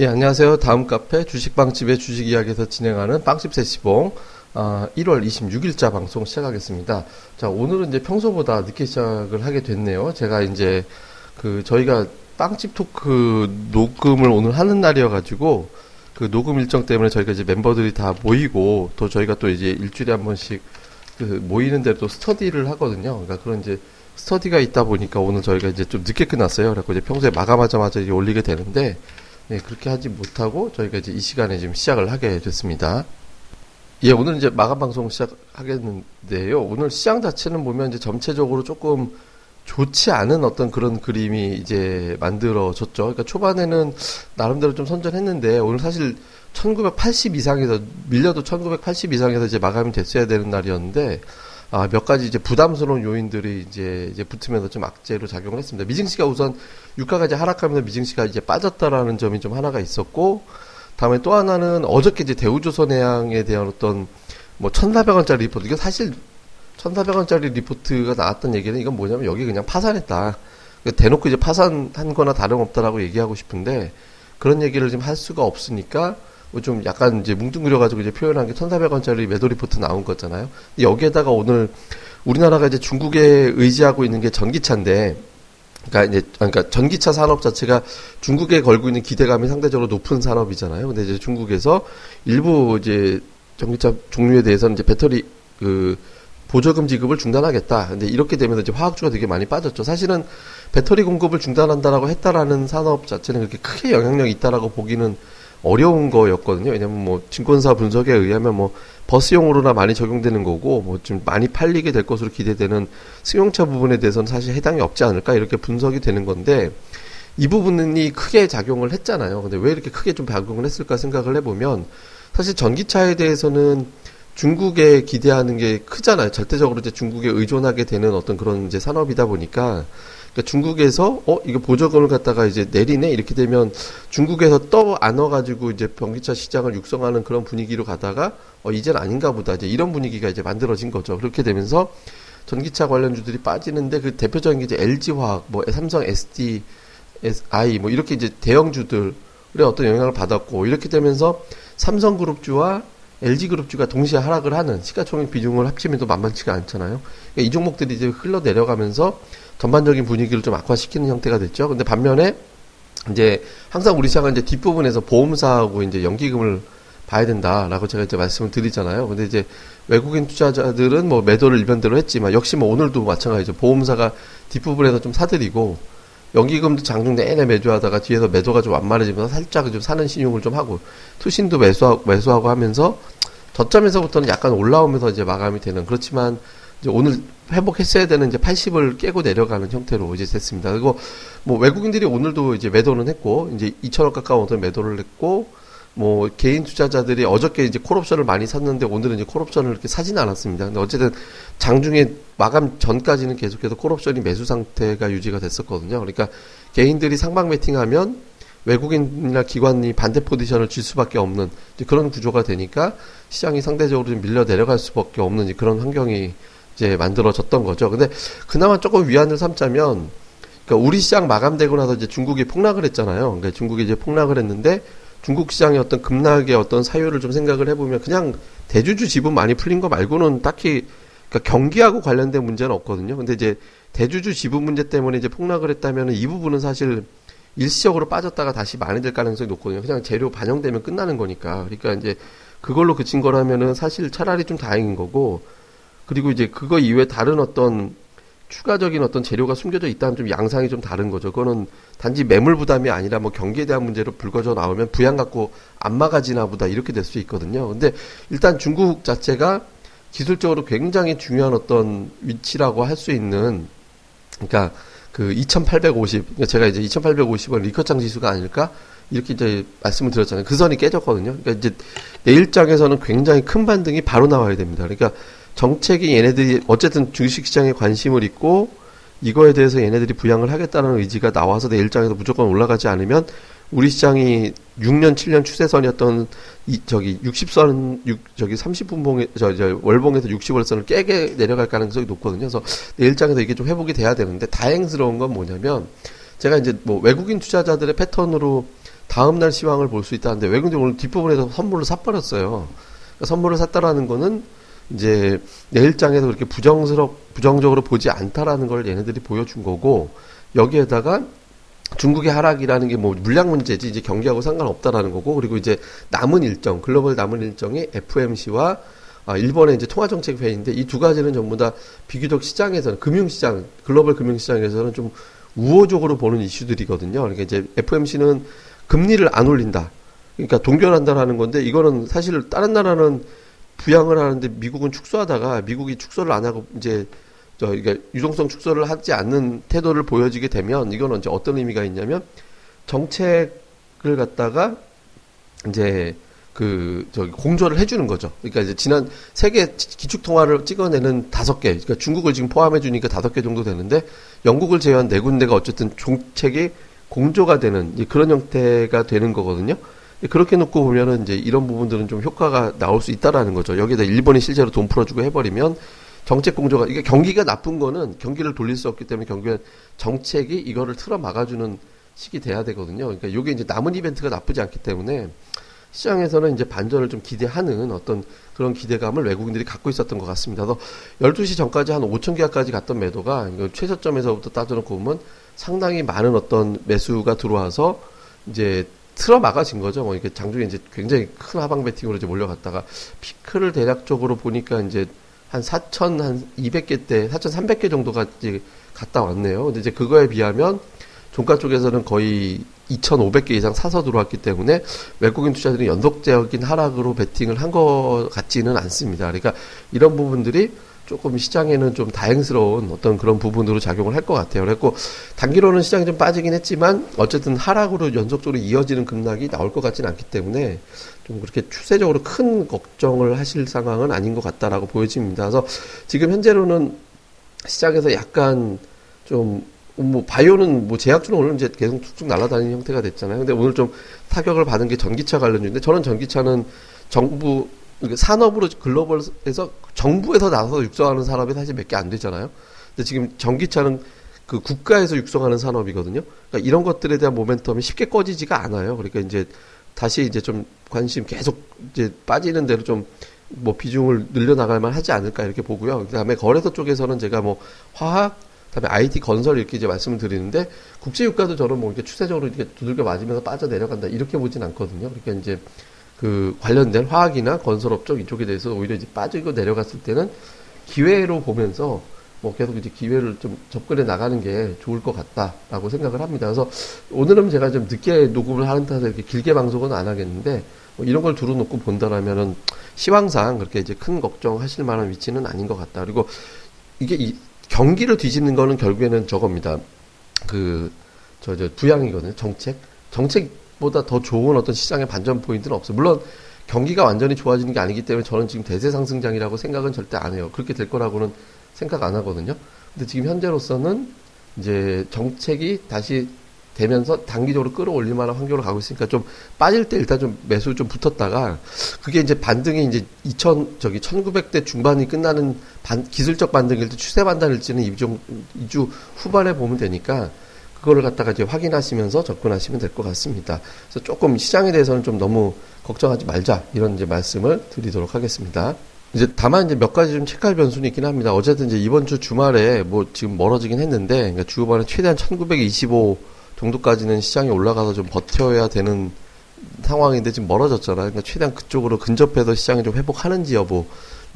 예, 안녕하세요. 다음 카페 주식빵집의 주식 이야기에서 진행하는 빵집 세시봉 아, 1월 26일자 방송 시작하겠습니다. 자, 오늘은 이제 평소보다 늦게 시작을 하게 됐네요. 제가 이제 그 저희가 빵집 토크 녹음을 오늘 하는 날이어가지고 그 녹음 일정 때문에 저희가 이제 멤버들이 다 모이고 또 저희가 또 이제 일주일에 한 번씩 그 모이는 대로 또 스터디를 하거든요. 그러니까 그런 이제 스터디가 있다 보니까 오늘 저희가 이제 좀 늦게 끝났어요. 그래서 이제 평소에 마감하자마자 이제 올리게 되는데 네, 그렇게 하지 못하고 저희가 이제 이 시간에 지금 시작을 하게 됐습니다. 예, 오늘 이제 마감 방송 시작하겠는데요. 오늘 시장 자체는 보면 이제 전체적으로 조금 좋지 않은 어떤 그런 그림이 이제 만들어졌죠. 그러니까 초반에는 나름대로 좀 선전했는데 오늘 사실 1980 이상에서 밀려도 1980 이상에서 이제 마감이 됐어야 되는 날이었는데 아, 몇 가지 이제 부담스러운 요인들이 이제 이제 붙으면서 좀 악재로 작용을 했습니다. 미증시가 우선 유가가 이제 하락하면서 미증시가 이제 빠졌다라는 점이 좀 하나가 있었고 다음에 또 하나는 어저께 이제 대우조선해양에 대한 어떤 뭐 1,400원짜리 리포트 이게 사실 1,400원짜리 리포트가 나왔던 얘기는 이건 뭐냐면 여기 그냥 파산했다. 그러니까 대놓고 이제 파산한 거나 다름없다라고 얘기하고 싶은데 그런 얘기를 지금 할 수가 없으니까 좀 약간 이제 뭉뚱그려가지고 이제 표현한 게 1,400원짜리 매도 리포트 나온 거잖아요. 여기에다가 오늘 우리나라가 이제 중국에 의지하고 있는 게 전기차인데, 그러니까 이제 그러니까 전기차 산업 자체가 중국에 걸고 있는 기대감이 상대적으로 높은 산업이잖아요. 근데 이제 중국에서 일부 이제 전기차 종류에 대해서는 이제 배터리 그 보조금 지급을 중단하겠다. 근데 이렇게 되면서 이제 화학주가 되게 많이 빠졌죠. 사실은 배터리 공급을 중단한다라고 했다라는 산업 자체는 그렇게 크게 영향력이 있다라고 보기는 어려운 거였거든요. 왜냐면 뭐 증권사 분석에 의하면 뭐 버스용으로나 많이 적용되는 거고 뭐 좀 많이 팔리게 될 것으로 기대되는 승용차 부분에 대해서는 사실 해당이 없지 않을까 이렇게 분석이 되는 건데 이 부분이 크게 작용을 했잖아요. 근데 왜 이렇게 크게 좀 작용을 했을까 생각을 해보면 사실 전기차에 대해서는 중국에 기대하는 게 크잖아요. 절대적으로 이제 중국에 의존하게 되는 어떤 그런 이제 산업이다 보니까 그러니까 중국에서 어 이거 보조금을 갖다가 이제 내리네 이렇게 되면 중국에서 떠 안아가지고 이제 전기차 시장을 육성하는 그런 분위기로 가다가 어 이젠 아닌가 보다 이제 이런 분위기가 이제 만들어진 거죠. 그렇게 되면서 전기차 관련주들이 빠지는데 그 대표적인 게 이제 LG화학, 뭐 삼성 SD, SI 뭐 이렇게 이제 대형주들의 어떤 영향을 받았고 이렇게 되면서 삼성그룹주와 LG그룹주가 동시에 하락을 하는 시가총액 비중을 합치면 또 만만치가 않잖아요. 그러니까 이 종목들이 이제 흘러 내려가면서 전반적인 분위기를 좀 악화시키는 형태가 됐죠. 근데 반면에 이제 항상 우리 시장은 이제 뒷부분에서 보험사하고 이제 연기금을 봐야 된다라고 제가 이제 말씀을 드리잖아요. 근데 이제 외국인 투자자들은 뭐 매도를 일변대로 했지만 역시 뭐 오늘도 마찬가지죠. 보험사가 뒷부분에서 좀 사들이고 연기금도 장중 내내 매도하다가 뒤에서 매도가 좀 완만해지면서 살짝 좀 사는 신용을 좀 하고 투신도 매수하고 매수하고 하면서 저점에서부터는 약간 올라오면서 이제 마감이 되는 그렇지만 오늘 회복했어야 되는 이제 80을 깨고 내려가는 형태로 이제 됐습니다. 그리고 뭐 외국인들이 오늘도 이제 매도는 했고 이제 2천원 가까운 어떤 매도를 했고 뭐 개인 투자자들이 어저께 이제 콜옵션을 많이 샀는데 오늘은 이제 콜옵션을 이렇게 사진 않았습니다. 근데 어쨌든 장중에 마감 전까지는 계속해서 콜옵션이 매수 상태가 유지가 됐었거든요. 그러니까 개인들이 상방 매팅하면 외국인이나 기관이 반대 포지션을 줄 수밖에 없는 그런 구조가 되니까 시장이 상대적으로 좀 밀려 내려갈 수밖에 없는 그런 환경이 이제 만들어졌던 거죠. 근데 그나마 조금 위안을 삼자면 그러니까 우리 시장 마감되고 나서 이제 중국이 폭락을 했잖아요. 그러니까 중국이 이제 폭락을 했는데 중국 시장의 어떤 급락의 어떤 사유를 좀 생각을 해보면 그냥 대주주 지분 많이 풀린 거 말고는 딱히 그러니까 경기하고 관련된 문제는 없거든요. 근데 이제 대주주 지분 문제 때문에 이제 폭락을 했다면 이 부분은 사실 일시적으로 빠졌다가 다시 많이될 가능성이 높거든요. 그냥 재료 반영되면 끝나는 거니까. 그러니까 이제 그걸로 그친 거라면은 사실 차라리 좀 다행인 거고 그리고 이제 그거 이외에 다른 어떤 추가적인 어떤 재료가 숨겨져 있다면 좀 양상이 좀 다른 거죠. 그거는 단지 매물 부담이 아니라 뭐 경기에 대한 문제로 불거져 나오면 부양 갖고 안 막아지나 보다 이렇게 될 수 있거든요. 근데 일단 중국 자체가 기술적으로 굉장히 중요한 어떤 위치라고 할 수 있는 그러니까 그 2850, 그러니까 제가 이제 2850은 리커창 지수가 아닐까? 이렇게 이제 말씀을 드렸잖아요. 그 선이 깨졌거든요. 그러니까 이제 내일장에서는 굉장히 큰 반등이 바로 나와야 됩니다. 그러니까 정책이 얘네들이 어쨌든 주식시장에 관심을 있고 이거에 대해서 얘네들이 부양을 하겠다는 의지가 나와서 내 일장에서 무조건 올라가지 않으면 우리 시장이 6년, 7년 추세선이었던 이 저기 60선, 6 저기 30분봉에 저, 저 월봉에서 60월선을 깨게 내려갈 가능성이 높거든요. 그래서 내일장에서 이게 좀 회복이 돼야 되는데 다행스러운 건 뭐냐면 제가 이제 뭐 외국인 투자자들의 패턴으로 다음 날 시황을 볼 수 있다는데 외국인들이 오늘 뒷부분에서 선물을 사 버렸어요. 그러니까 선물을 샀다라는 거는 이제 내일장에서 그렇게 부정스럽 부정적으로 보지 않다라는 걸 얘네들이 보여준 거고 여기에다가 중국의 하락이라는 게 뭐 물량 문제지 이제 경기하고 상관없다라는 거고 그리고 이제 남은 일정 글로벌 남은 일정이 FMC와 아, 일본의 이제 통화정책 회의인데 이 두 가지는 전부 다 비교적 시장에서는 금융시장 글로벌 금융시장에서는 좀 우호적으로 보는 이슈들이거든요. 그러니까 이제 FMC는 금리를 안 올린다. 그러니까 동결한다라는 건데 이거는 사실 다른 나라는 부양을 하는데 미국은 축소하다가 미국이 축소를 안 하고 이제 저 그러니까 유동성 축소를 하지 않는 태도를 보여지게 되면 이거는 이제 어떤 의미가 있냐면 정책을 갖다가 이제 그 저기 공조를 해주는 거죠. 그러니까 이제 지난 세계 기축 통화를 찍어내는 다섯 개, 그러니까 중국을 지금 포함해 주니까 다섯 개 정도 되는데 영국을 제외한 네 군데가 어쨌든 정책이 공조가 되는 그런 형태가 되는 거거든요. 그렇게 놓고 보면은 이제 이런 부분들은 좀 효과가 나올 수 있다라는 거죠. 여기다 일본이 실제로 돈 풀어주고 해버리면 정책 공조가 이게 경기가 나쁜 거는 경기를 돌릴 수 없기 때문에 경기는 정책이 이거를 틀어 막아주는 시기 돼야 되거든요. 그러니까 이게 이제 남은 이벤트가 나쁘지 않기 때문에 시장에서는 이제 반전을 좀 기대하는 어떤 그런 기대감을 외국인들이 갖고 있었던 것 같습니다. 그래서 12시 전까지 한 5천 개까지 갔던 매도가 최저점에서부터 따져놓고 보면 상당히 많은 어떤 매수가 들어와서 이제 틀어 막아진 거죠. 뭐 이게 장중에 이제 굉장히 큰 하방 베팅으로 이제 몰려갔다가 피크를 대략적으로 보니까 이제 한 4천 한 200개 때 4,300개 정도가 이제 갔다 왔네요. 근데 이제 그거에 비하면 종가 쪽에서는 거의 2,500개 이상 사서 들어왔기 때문에 외국인 투자들이 연속적인 하락으로 베팅을 한 것 같지는 않습니다. 그러니까 이런 부분들이 조금 시장에는 좀 다행스러운 어떤 그런 부분으로 작용을 할 것 같아요. 그래고 단기로는 시장이 좀 빠지긴 했지만 어쨌든 하락으로 연속적으로 이어지는 급락이 나올 것 같지는 않기 때문에 좀 그렇게 추세적으로 큰 걱정을 하실 상황은 아닌 것 같다라고 보여집니다. 그래서 지금 현재로는 시장에서 약간 좀뭐 바이오는 뭐 제약주는 오늘 이제 계속 툭툭 날아다니는 형태가 됐잖아요. 근데 오늘 좀 타격을 받은 게 전기차 관련주인데 저는 전기차는 정부 산업으로 글로벌에서 정부에서 나서서 육성하는 산업이 사실 몇 개 안 되잖아요. 근데 지금 전기차는 그 국가에서 육성하는 산업이거든요. 그러니까 이런 것들에 대한 모멘텀이 쉽게 꺼지지가 않아요. 그러니까 이제 다시 이제 좀 관심 계속 이제 빠지는 대로 좀 뭐 비중을 늘려나갈 만 하지 않을까 이렇게 보고요. 그 다음에 거래소 쪽에서는 제가 뭐 화학, 그다음에 IT 건설 이렇게 이제 말씀을 드리는데 국제 유가도 저는 뭐 이렇게 추세적으로 이렇게 두들겨 맞으면서 빠져 내려간다 이렇게 보진 않거든요. 그러니까 이제 그 관련된 화학이나 건설업 쪽 이쪽에 대해서 오히려 이제 빠지고 내려갔을 때는 기회로 보면서 뭐 계속 이제 기회를 좀 접근해 나가는 게 좋을 것 같다라고 생각을 합니다. 그래서 오늘은 제가 좀 늦게 녹음을 하는 탓에 이렇게 길게 방송은 안 하겠는데 뭐 이런 걸 두루 놓고 본다라면은 시황상 그렇게 이제 큰 걱정하실 만한 위치는 아닌 것 같다. 그리고 이게 이 경기를 뒤집는 거는 결국에는 저겁니다. 그, 저, 저, 부양이거든요. 정책. 정책 보다 더 좋은 어떤 시장의 반전 포인트는 없어요. 물론 경기가 완전히 좋아지는 게 아니기 때문에 저는 지금 대세 상승장이라고 생각은 절대 안 해요. 그렇게 될 거라고는 생각 안 하거든요. 근데 지금 현재로서는 이제 정책이 다시 되면서 단기적으로 끌어올릴 만한 환경으로 가고 있으니까 좀 빠질 때 일단 좀 매수 좀 붙었다가 그게 이제 반등이 이제 2000 저기 1900대 중반이 끝나는 반, 기술적 반등일 때 추세 반단일지는 2주, 2주 후반에 보면 되니까 그거를 갖다가 이제 확인하시면서 접근하시면 될 것 같습니다. 그래서 조금 시장에 대해서는 좀 너무 걱정하지 말자 이런 이제 말씀을 드리도록 하겠습니다. 이제 다만 이제 몇 가지 좀 체크할 변수는 있긴 합니다. 어쨌든 이제 이번 주 주말에 뭐 지금 멀어지긴 했는데 그러니까 주후반에 최대한 1925 정도까지는 시장이 올라가서 좀 버텨야 되는 상황인데 지금 멀어졌잖아요. 그러니까 최대한 그쪽으로 근접해서 시장이 좀 회복하는지 여부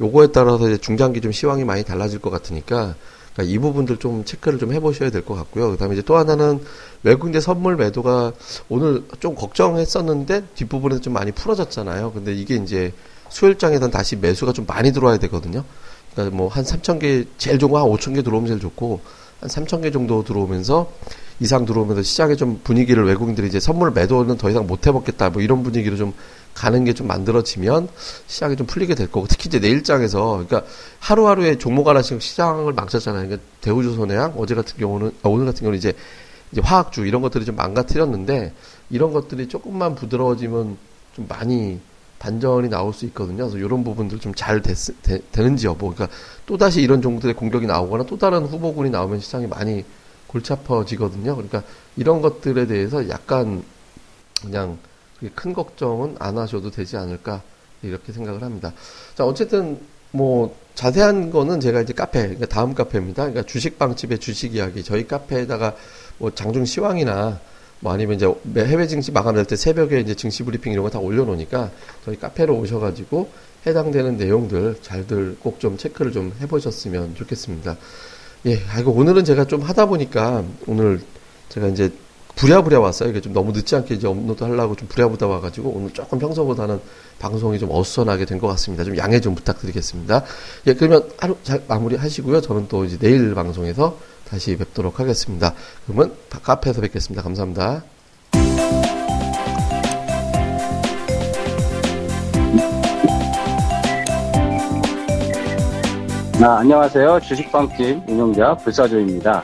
요거에 따라서 이제 중장기 좀 시황이 많이 달라질 것 같으니까 그러니까 이 부분들 좀 체크를 좀 해보셔야 될 것 같고요. 그다음에 이제 또 하나는 외국인의 선물 매도가 오늘 좀 걱정했었는데 뒷부분에서 좀 많이 풀어졌잖아요. 근데 이게 이제 수요일장에선 다시 매수가 좀 많이 들어와야 되거든요. 그러니까 뭐 한 3천 개 제일 좋은 거 한 5천 개 들어오면 제일 좋고 한 3천 개 정도 들어오면서 이상 들어오면서 시장의 좀 분위기를 외국인들이 이제 선물 매도는 더 이상 못 해먹겠다 뭐 이런 분위기로 좀 가는 게 좀 만들어지면 시장이 좀 풀리게 될 거고 특히 이제 내일장에서 그러니까 하루하루에 종목 하나씩 시장을 망쳤잖아요. 그러니까 대우조선해양 어제 같은 경우는 아, 오늘 같은 경우는 이제 이제 화학주 이런 것들이 좀 망가뜨렸는데 이런 것들이 조금만 부드러워지면 좀 많이 반전이 나올 수 있거든요. 그래서 이런 부분들 좀 잘 되는지 여부. 그러니까 또 다시 이런 종들의 공격이 나오거나 또 다른 후보군이 나오면 시장이 많이 골치 아파지거든요. 그러니까 이런 것들에 대해서 약간 그냥 큰 걱정은 안 하셔도 되지 않을까 이렇게 생각을 합니다. 자 어쨌든 뭐 자세한 거는 제가 이제 카페 그러니까 다음 카페입니다. 그러니까 주식빵집의 주식 이야기 저희 카페에다가 뭐 장중 시황이나 뭐 아니면 이제 해외 증시 마감될 때 새벽에 이제 증시 브리핑 이런 거 다 올려놓으니까 저희 카페로 오셔가지고 해당되는 내용들 잘들 꼭 좀 체크를 좀 해보셨으면 좋겠습니다. 예, 아이고 오늘은 제가 좀 하다 보니까 오늘 제가 이제 부랴부랴 왔어요. 이게 좀 너무 늦지 않게 이제 업로드 하려고 좀 부랴부랴 와가지고 오늘 조금 평소보다는 방송이 좀 어수선하게 된 것 같습니다. 좀 양해 좀 부탁드리겠습니다. 예, 그러면 하루 잘 마무리 하시고요. 저는 또 이제 내일 방송에서 다시 뵙도록 하겠습니다. 그러면 카페에서 뵙겠습니다. 감사합니다. 아, 안녕하세요. 주식방집 운영자 불사조입니다.